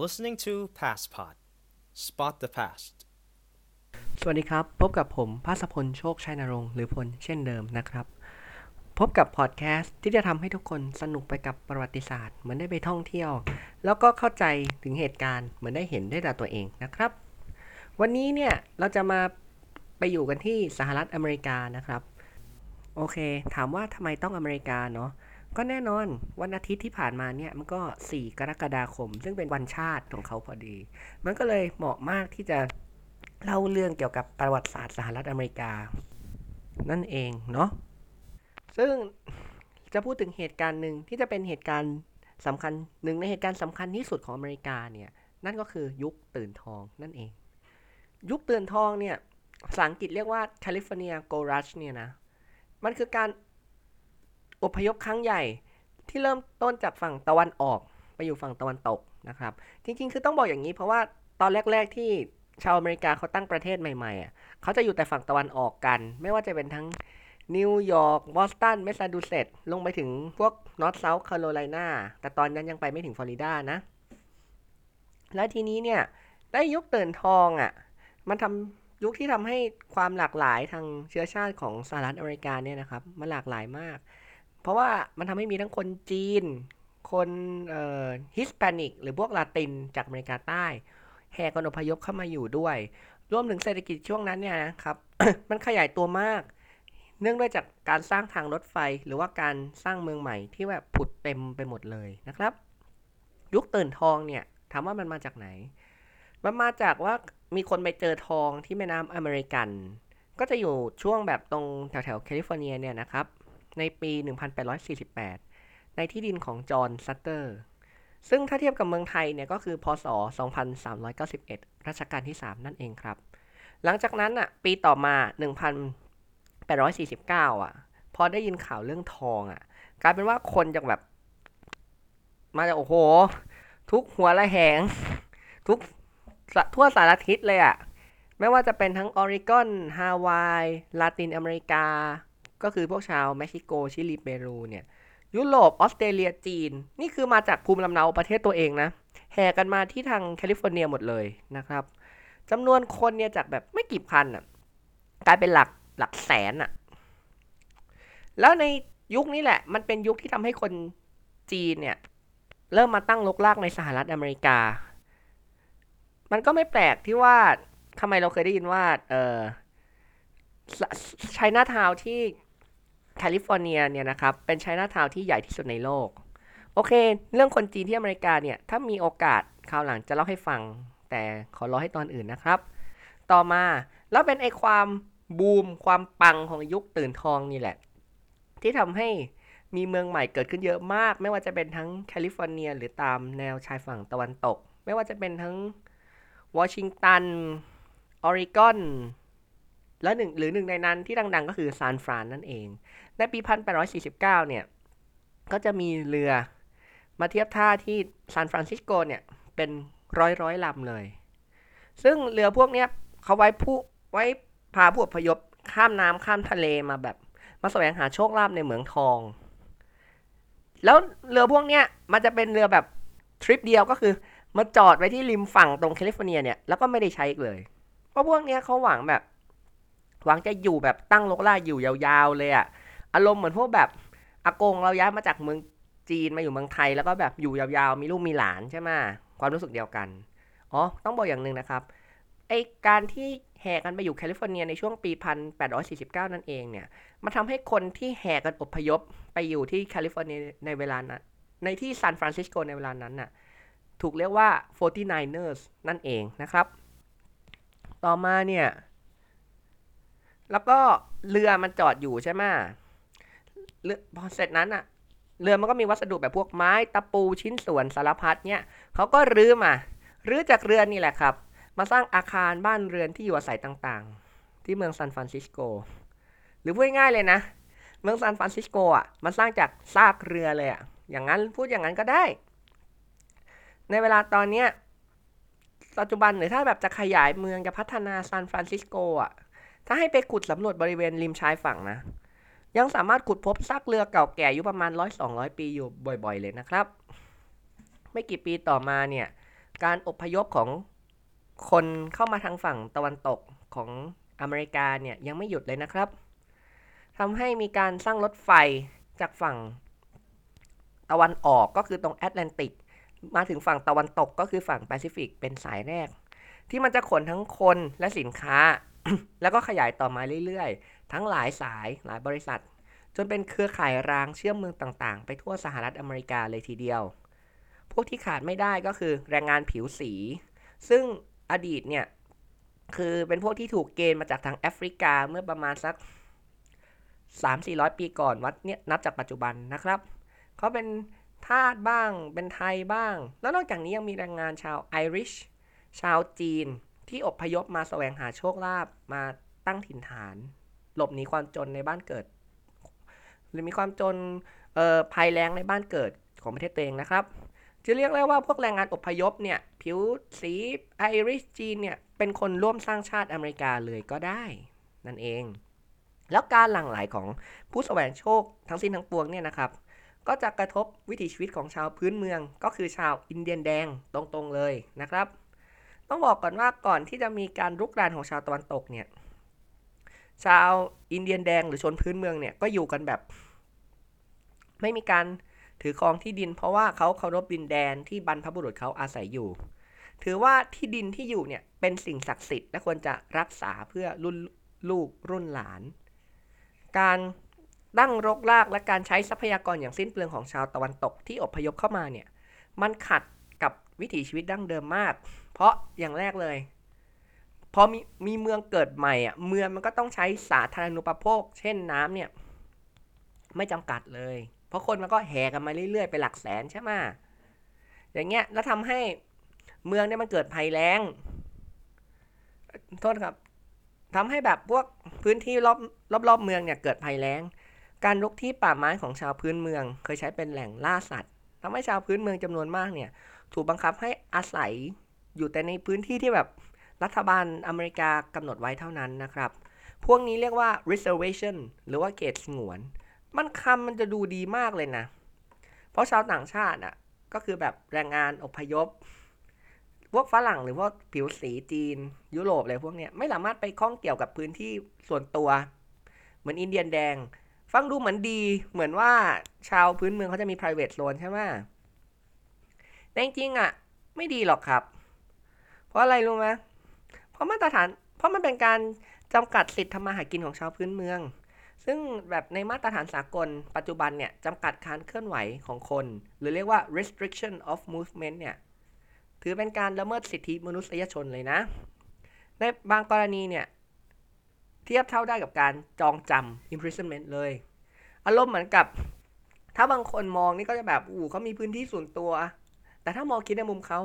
listening to PastPod. Spot the past. สวัสดีครับ พบกับผมภาสพลโชคชัยนรงค์หรือพลเช่นเดิมนะครับ พบกับพอดแคสต์ที่จะทำให้ทุกคนสนุกไปกับประวัติศาสตร์ เหมือนได้ไปท่องเที่ยว แล้วก็เข้าใจถึงเหตุการณ์ เหมือนได้เห็นได้ด้วยตัวเองนะครับ วันนี้เนี่ยเราจะมาไปอยู่กันที่สหรัฐอเมริกานะครับ โอเค ถามว่าทำไมต้องอเมริกาเนาะ ก็แน่นอนวันอาทิตย์ที่ผ่านมาเนี่ยมันก็ 4 กรกฎาคม ซึ่งเป็นวันชาติของเขาพอดี มันก็เลยเหมาะมากที่จะเล่าเรื่องเกี่ยวกับประวัติศาสตร์สหรัฐอเมริกา นั่นเองเนาะซึ่งจะพูดถึงเหตุการณ์หนึ่งที่จะเป็นเหตุการณ์สำคัญหนึ่งในเหตุการณ์สำคัญที่สุดของอเมริกาเนี่ยนั่นก็คือยุคตื่นทองนั่นเอง ยุคตื่นทองเนี่ยภาษาอังกฤษเรียกว่าแคลิฟอร์เนียโกรัชเนี่ยนะมันคือการ อพยพครั้งใหญ่ที่เริ่มต้นจากฝั่งตะวันออกไปอยู่ฝั่งตะวันตกนะครับ จริงๆ คือต้องบอกอย่างนี้เพราะว่าตอนแรก ๆ ที่ชาวอเมริกาเขาตั้งประเทศใหม่ๆอะเขาจะอยู่แต่ฝั่งตะวันออกกัน ไม่ว่าจะเป็นทั้งนิวยอร์กบอสตันเมสซาชูเซตส์ลงไปถึงพวกนอร์ทเซาท์แคโรไลนาแต่ตอนนั้นยังไปไม่ถึงฟลอริดานะ แล้วทีนี้เนี่ย ได้ยุคตื่นทองอะ มันทำยุคที่ทำให้ความหลากหลายทางเชื้อชาติของสหรัฐอเมริกาเนี่ยนะครับ มันหลากหลายมาก เพราะว่ามันทำให้มีทั้งคนจีน คนเอ่อฮิสแปนิก หรือพวกลาตินจากอเมริกาใต้ แห่กันอพยพเข้ามาอยู่ด้วย รวมถึงเศรษฐกิจช่วงนั้นเนี่ยนะครับ มันขยายตัวมาก เนื่องด้วยจากการสร้างทางรถไฟหรือว่าการสร้างเมืองใหม่ที่แบบผุดเต็มไปหมดเลยนะครับ ยุคตื่นทองเนี่ยถามว่ามันมาจากไหน มันมาจากว่ามีคนไปเจอทองที่แม่น้ำอเมริกัน ก็จะอยู่ช่วงแบบตรงแถวแถวแคลิฟอร์เนียเนี่ยนะครับ ในปี 1848 ในที่ดินของจอห์นซัตเตอร์ ซึ่งถ้าเทียบกับเมืองไทยเนี่ยก็คือ พศ 2391 รัชกาลที่ 3 นั่นเองครับ หลังจากนั้นอะปีต่อมา 1849 อะ พอได้ยินข่าวเรื่องทองอะ กลายเป็นว่าคนจากแบบ มาจากโอ้โห ทุกหัวระแหง ทุกทั่วสารทิศเลยอะ ไม่ว่าจะเป็นทั้งออริกอน ฮาวาย ลาตินอเมริกา ก็คือพวกชาวเม็กซิโกชิลีเปรูเนี่ยยุโรปออสเตรเลียจีน นี่คือมาจากภูมิลำเนาประเทศตัวเองนะแห่กันมาที่ทางแคลิฟอร์เนียหมดเลยนะครับจำนวนคนเนี่ยจากแบบไม่กี่พันอะกลายเป็นหลักหลักแสนอะแล้วในยุคนี้แหละ มันเป็นยุคที่ทำให้คนจีนเนี่ยเริ่มมาตั้งรกรากในสหรัฐอเมริกา มันก็ไม่แปลกที่ว่าทำไมเราเคยได้ยินว่า เออไชน่าทาวน์ที่ แคลิฟอร์เนียเนี่ยนะครับเป็นไชน่าทาวน์ที่ใหญ่ที่สุดในโลก โอเค เรื่องคนจีนที่อเมริกาเนี่ย ถ้ามีโอกาสคราวหลังจะเล่าให้ฟัง แต่ขอรอให้ตอนอื่นนะครับ ต่อมาแล้วเป็นไอความบูมความปังของยุคตื่นทองนี่แหละ ที่ทำให้มีเมืองใหม่เกิดขึ้นเยอะมาก ไม่ว่าจะเป็นทั้งแคลิฟอร์เนีย หรือตามแนวชายฝั่งตะวันตก ไม่ว่าจะเป็นทั้งวอชิงตันออริกอน และหนึ่งหรือหนึ่งในนั้นที่ดัง ๆ ก็คือซานฟรานนั่นเอง ในปี 1849 เนี่ย ก็จะมีเรือมาเทียบท่าที่ซานฟรานซิสโกเนี่ยเป็นร้อยร้อยลำเลย ซึ่งเรือพวกเนี้ยเขาไว้ผู้ไว้พาผู้อพยพข้ามน้ำข้ามทะเลมาแบบ มาแสวงหาโชคลาภในเหมืองทอง แล้วเรือพวกเนี้ยมันจะเป็นเรือแบบทริปเดียวก็คือมาจอดไว้ที่ริมฝั่งตรงแคลิฟอร์เนียเนี่ยแล้วก็ไม่ได้ใช้อีกเลย เพราะพวกเนี้ยเขาหวังแบบ หวังจะอยู่แบบตั้งรกรากอยู่ยาวๆเลยอะอารมณ์เหมือนพวกแบบอากงเราย้ายมาจากเมืองจีนมาอยู่เมืองไทยแล้วก็แบบอยู่ยาวๆ มีลูกมีหลานใช่ไหมความรู้สึกเดียวกัน อ๋อ ต้องบอกอย่างหนึ่งนะครับไอการที่แห่กันไปอยู่แคลิฟอร์เนียในช่วงปี 1849 นั่นเองเนี่ย มันทำให้คนที่แห่กันอพยพไปอยู่ที่แคลิฟอร์เนียในเวลานั้น ในที่ซานฟรานซิสโกในเวลานั้นน่ะ ถูกเรียกว่า 49ers นั่นเองนะครับ ต่อมาเนี่ย แล้วก็เรือมันจอดอยู่ใช่ไหมเรือพอเสร็จนั้นอะเรือมันก็มีวัสดุแบบพวกไม้ตะปูชิ้นส่วนสารพัดเนี่ยเขาก็รื้อมารื้อจากเรือนี่แหละครับ มาสร้างอาคารบ้านเรือนที่อยู่อาศัยต่างๆ ที่เมืองซานฟรานซิสโก หรือพูดง่ายๆเลยนะ เมืองซานฟรานซิสโกอะมันสร้างจากซากเรือเลยอะอย่างนั้นพูดอย่างนั้นก็ได้ ในเวลาตอนเนี้ยปัจจุบันหรือถ้าแบบจะขยายเมืองจะพัฒนาซานฟรานซิสโกอะ ถ้าให้ไปขุดสำรวจบริเวณริมชายฝั่งนะ ยังสามารถขุดพบซากเรือเก่าแก่อายุประมาณร้อยสองร้อยปีอยู่บ่อย ๆ เลยนะครับ ไม่กี่ปีต่อมาเนี่ย การอพยพของคนเข้ามาทางฝั่งตะวันตกของอเมริกาเนี่ยยังไม่หยุดเลยนะครับทำให้มีการสร้างรถไฟจากฝั่งตะวันออกก็คือตรงแอตแลนติก มาถึงฝั่งตะวันตกก็คือฝั่งแปซิฟิกเป็นสายแรก ที่มันจะขนทั้งคนและสินค้า แล้วก็ขยายต่อมาเรื่อยๆ ทั้งหลายสายหลายบริษัท จนเป็นเครือข่ายรางเชื่อมเมืองต่างๆ ไปทั่วสหรัฐอเมริกาเลยทีเดียว พวกที่ขาดไม่ได้ก็คือแรงงานผิวสี ซึ่งอดีตเนี่ย คือเป็นพวกที่ถูกเกณฑ์มาจากทางแอฟริกาเมื่อประมาณสัก 3-400 ปีก่อนวัดเนี่ยนับจากปัจจุบันนะครับ เขาเป็นทาสบ้าง เป็นไทยบ้าง แล้วนอกจากนี้ยังมีแรงงานชาวไอริช ชาวจีน ที่อพยพมาแสวงหาโชคลาภมาตั้งถิ่นฐาน หลบหนีความจนในบ้านเกิด หรือมีความจนภัยแรงในบ้านเกิดของประเทศตัวเองนะครับจะเรียกได้ว่าพวกแรงงานอพยพเนี่ย ผิวสีไอริชจีนเนี่ย เป็นคนร่วมสร้างชาติอเมริกาเลยก็ได้ นั่นเอง แล้วการหลั่งไหลของผู้แสวงโชคทั้งสิ้นทั้งปวงเนี่ยนะครับ ก็จะกระทบวิถีชีวิตของชาวพื้นเมืองก็คือชาวอินเดียนแดงตรงๆเลยนะครับ ต้องบอกก่อนว่าก่อนที่จะมีการรุกรานของชาวตะวันตกเนี่ย ชาวอินเดียนแดงหรือชนพื้นเมืองเนี่ยก็อยู่กันแบบ ไม่มีการถือครองที่ดิน เพราะว่าเขาเคารพดินแดนที่บรรพบุรุษเขาอาศัยอยู่ ถือว่าที่ดินที่อยู่เนี่ยเป็นสิ่งศักดิ์สิทธิ์และควรจะรักษาเพื่อรุ่นลูกรุ่นหลาน การตั้งรกรากและการใช้ทรัพยากรอย่างสิ้นเปลืองของชาวตะวันตกที่อพยพเข้ามาเนี่ย มันขัด วิถีชีวิตดั้งเดิมมาก เพราะอย่างแรกเลย พอมีมีเมืองเกิดใหม่อะเมืองมันก็ต้องใช้สาธารณูปโภค เช่นน้ำเนี่ย ไม่จำกัดเลย เพราะคนมันก็แห่กันมาเรื่อยๆไปหลักแสนใช่ไหมอย่างเงี้ยแล้วทำให้เมืองเนี่ยมันเกิดภัยแล้งโทษครับทำให้แบบพวกพื้นที่รอบรอบๆเมืองเนี่ยเกิดภัยแล้ง การรุกที่ป่าไม้ของชาวพื้นเมือง เคยใช้เป็นแหล่งล่าสัตว์ทำให้ชาวพื้นเมืองจำนวนมากเนี่ย ถูกบังคับให้อาศัยอยู่แต่ในพื้นที่ที่แบบรัฐบาลอเมริกากำหนดไว้เท่านั้นนะครับ พวกนี้เรียกว่า reservation หรือว่าเขตสงวน มันคำมันจะดูดีมากเลยนะ เพราะชาวต่างชาติอะก็คือแบบแรงงานอพยพ พวกฝรั่งหรือพวกผิวสีจีน ยุโรปอะไรพวกเนี้ยไม่สามารถไปข้องเกี่ยวกับพื้นที่ส่วนตัว เหมือนอินเดียนแดง ฟังดูเหมือนดีเหมือนว่าชาวพื้นเมืองเขาจะมี private zone ใช่ไหม แต่จริงๆอะ ไม่ดีหรอกครับ เพราะอะไรรู้ไหมเพราะมาตรฐาน เพราะมันเป็นการจำกัดสิทธิทำมาหากินของชาวพื้นเมือง ซึ่งแบบในมาตรฐานสากล ปัจจุบันเนี่ยจำกัดการเคลื่อนไหวของคน หรือเรียกว่า restriction of movement เนี่ย ถือเป็นการละเมิดสิทธิมนุษยชนเลยนะ ในบางกรณีเนี่ย เทียบเท่าได้กับการจองจำ imprisonment เลย อารมณ์เหมือนกับ ถ้าบางคนมองนี่ก็จะแบบ อู้เขามีพื้นที่ส่วนตัว แต่ถ้ามองคิดในมุมเขา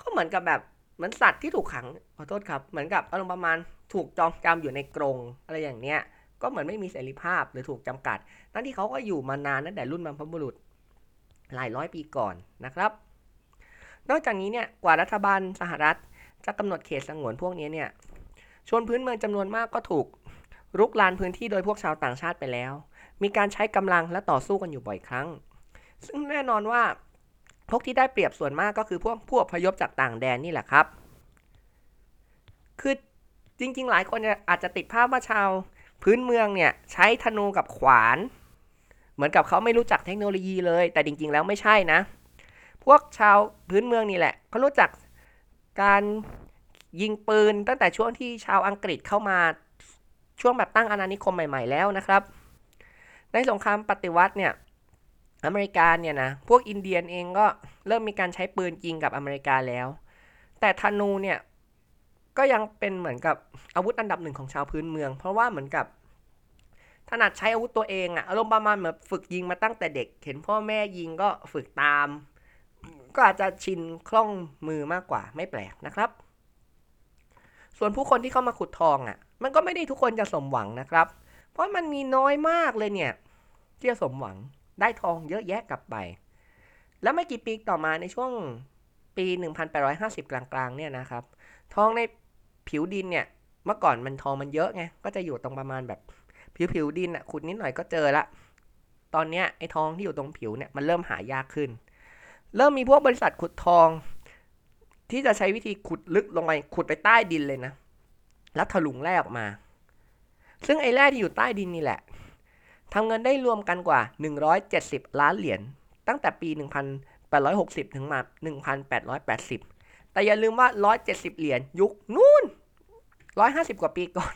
ก็เหมือนกับแบบเหมือนสัตว์ที่ถูกขังขอโทษครับเหมือนกับอารมณ์ประมาณถูกจองจำอยู่ในกรงอะไรอย่างเนี้ยก็เหมือนไม่มีเสรีภาพหรือถูกจำกัดทั้งที่เขาก็อยู่มานานตั้งแต่รุ่นบรรพบุรุษหลายร้อยปีก่อนนะครับ นอกจากนี้เนี่ยกว่ารัฐบาลสหรัฐจะกำหนดเขตสงวนพวกนี้เนี่ยชนพื้นเมืองจำนวนมากก็ถูกรุกรานพื้นที่โดยพวกชาวต่างชาติไปแล้ว มีการใช้กำลังและต่อสู้กันอยู่บ่อยครั้ง ซึ่งแน่นอนว่า พวกที่ได้เปรียบส่วนมากก็คือพวกผู้อพยพจากต่างแดนนี่แหละครับ คือจริงๆ หลายคนอาจจะติดภาพว่าชาวพื้นเมืองเนี่ยใช้ธนูกับขวาน เหมือนกับเขาไม่รู้จักเทคโนโลยีเลย แต่จริงๆ แล้วไม่ใช่นะ พวกชาวพื้นเมืองนี่แหละเขารู้จักการยิงปืนตั้งแต่ช่วงที่ชาวอังกฤษเข้ามาช่วงแบบตั้งอาณานิคมใหม่ ๆ แล้วนะครับ ในสงครามปฏิวัติเนี่ย อเมริกาเนี่ยนะพวกอินเดียนเองก็เริ่มมีการใช้ปืนยิงกับอเมริกาแล้ว แต่ธนูเนี่ยก็ยังเป็นเหมือนกับอาวุธอันดับหนึ่งของชาวพื้นเมือง เพราะว่าเหมือนกับถนัดใช้อาวุธตัวเองอะอารมณ์ประมาณเหมือนฝึกยิงมาตั้งแต่เด็ก เห็นพ่อแม่ยิงก็ฝึกตาม ก็อาจจะชินคล่องมือมากกว่าไม่แปลกนะครับ ส่วนผู้คนที่เข้ามาขุดทองอะ่ะมันก็ไม่ได้ทุกคนจะสมหวังนะครับ เพราะมันมีน้อยมากเลยเนี่ยที่จะสมหวัง ได้ทองเยอะแยะกลับไป แล้วไม่กี่ปีต่อมาในช่วงปี 1850 กลางๆ เนี่ยนะครับ ทองในผิวดินเนี่ย เมื่อก่อนมันทองมันเยอะไง ก็จะอยู่ตรงประมาณแบบผิวผิวดินอะขุดนิดหน่อยก็เจอละ ตอนเนี้ยไอ้ทองที่อยู่ตรงผิวเนี่ยมันเริ่มหายากขึ้น เริ่มมีพวกบริษัทขุดทอง ที่จะใช้วิธีขุดลึกลงไปขุดไปใต้ดินเลยนะ แล้วถลุงแร่ออกมา ซึ่งไอ้แร่ที่อยู่ใต้ดินนี่แหละ ทำเงินได้รวมกันกว่า 170 ล้านเหรียญตั้งแต่ปี 1860 ถึงมา 1880 แต่อย่าลืมว่า 170 เหรียญยุคนู่น150 กว่าปีก่อน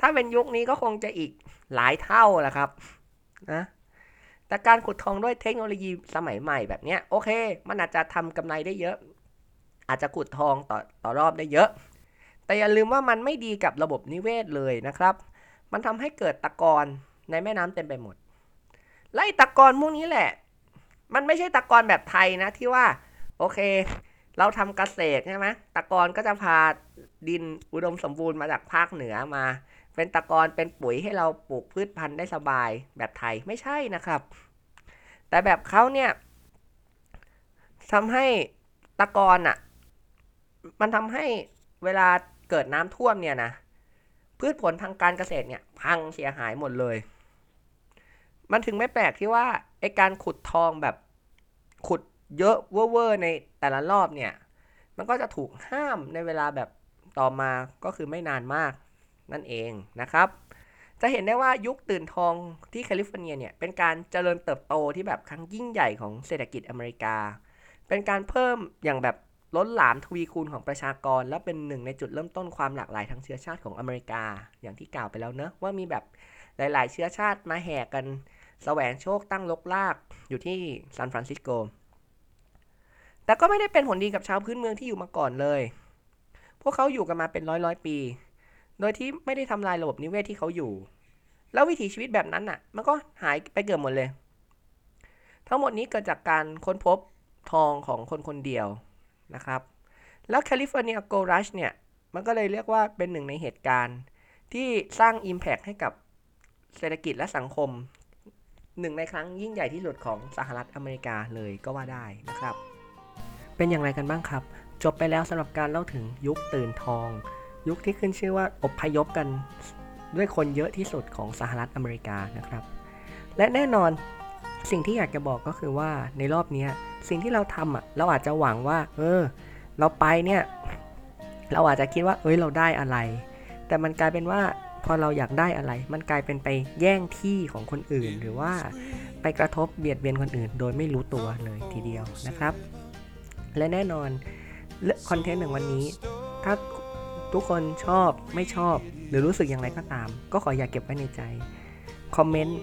ถ้าเป็นยุคนี้ก็คงจะอีกหลายเท่าแหละครับนะแต่การขุดทองด้วยเทคโนโลยีสมัยใหม่แบบเนี้ยโอเค มันอาจจะทำกำไรได้เยอะ อาจจะขุดทองต่อต่อรอบได้เยอะ แต่อย่าลืมว่ามันไม่ดีกับระบบนิเวศเลยนะครับ มันทำให้เกิดตะกอน ในแม่น้ำเต็มไปหมดและไอ้ตะกอนพวกนี้แหละ มันไม่ใช่ตะกอนแบบไทยนะที่ว่า โอเค เราทำเกษตรใช่ไหมตะกอนก็จะพาดินอุดมสมบูรณ์มาจากภาคเหนือมา เป็นตะกอนเป็นปุ๋ยให้เราปลูกพืชพันธุ์ได้สบายแบบไทยไม่ใช่นะครับ แต่แบบเขาเนี่ยทำให้ตะกอนอะ่ะ มันทำให้เวลาเกิดน้ำท่วมเนี่ยนะพืชผลทางการเกษตรเนี่ย พังเสียหายหมดเลย มันถึงไม่แปลกที่ว่าไอการขุดทองแบบขุดเยอะเว่อร์ในแต่ละรอบเนี่ย มันก็จะถูกห้ามในเวลาแบบต่อมาก็คือไม่นานมากนั่นเองนะครับ จะเห็นได้ว่ายุคตื่นทองที่แคลิฟอร์เนียเนี่ย เป็นการเจริญเติบโตที่แบบครั้งยิ่งใหญ่ของเศรษฐกิจอเมริกา เป็นการเพิ่มอย่างแบบล้นหลามทวีคูณของประชากร และเป็นหนึ่งในจุดเริ่มต้นความหลากหลายทางเชื้อชาติของอเมริกา อย่างที่กล่าวไปแล้วเนอะว่ามีแบบหลาย ๆ เชื้อชาติมาแห่กัน แสวงโชคตั้งรกรากอยู่ที่ซานฟรานซิสโก แต่ก็ไม่ได้เป็นผลดีกับชาวพื้นเมืองที่อยู่มาก่อนเลย พวกเขาอยู่กันมาเป็นร้อยร้อยปี โดยที่ไม่ได้ทำลายระบบนิเวศที่เขาอยู่ แล้ววิถีชีวิตแบบนั้นน่ะ มันก็หายไปเกือบหมดเลย ทั้งหมดนี้เกิดจากการค้นพบทองของคนคนเดียวนะครับ แล้วแคลิฟอร์เนียโกรัชเนี่ย มันก็เลยเรียกว่าเป็นหนึ่งในเหตุการณ์ที่สร้าง Impact ให้กับเศรษฐกิจและสังคม หนึ่งในครั้งยิ่งใหญ่ที่สุดของสหรัฐอเมริกาเลยก็ว่าได้นะครับ เป็นอย่างไรกันบ้างครับ จบไปแล้วสำหรับการเล่าถึงยุคตื่นทอง ยุคที่ขึ้นชื่อว่าอพยพกันด้วยคนเยอะที่สุดของสหรัฐอเมริกานะครับ และแน่นอนสิ่งที่อยากจะบอกก็คือว่าในรอบนี้สิ่งที่เราทำอะเราอาจจะหวังว่า เออ เราไปเนี่ย เราอาจจะคิดว่า เอ้ยเราได้อะไร แต่มันกลายเป็นว่า พอเราอยากได้อะไร มันกลายเป็นไปแย่งที่ของคนอื่น หรือว่าไปกระทบเบียดเบียนคนอื่น โดยไม่รู้ตัวเลยทีเดียวนะครับ และแน่นอนคอนเทนต์หนึ่งวันนี้ ถ้าทุกคนชอบไม่ชอบ หรือรู้สึกอย่างไรก็ตาม ก็ขออย่าเก็บไว้ในใจคอมเมนต์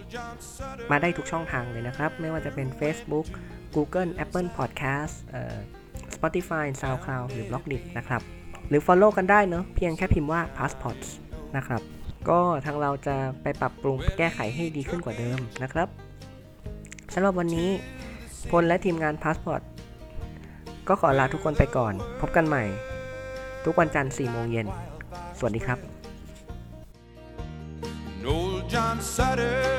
มาได้ทุกช่องทางเลยนะครับ ไม่ว่าจะเป็น Facebook Google Apple Podcast เอ่อ Spotify SoundCloud หรือ b l o g d i t นะครับ หรือ Follow กันได้เนอะเพียงแค่พิมพ์ว่า Passports นะครับ ก็ทางเราจะไปปรับปรุงแก้ไขให้ดีขึ้นกว่าเดิมนะครับสำหรับวันนี้พลและทีมงานพาสปอร์ตก็ขอลาทุกคนไปก่อน พบกันใหม่ ทุกวันจันทร์4โมงเย็น สวัสดีครับ old John Sutter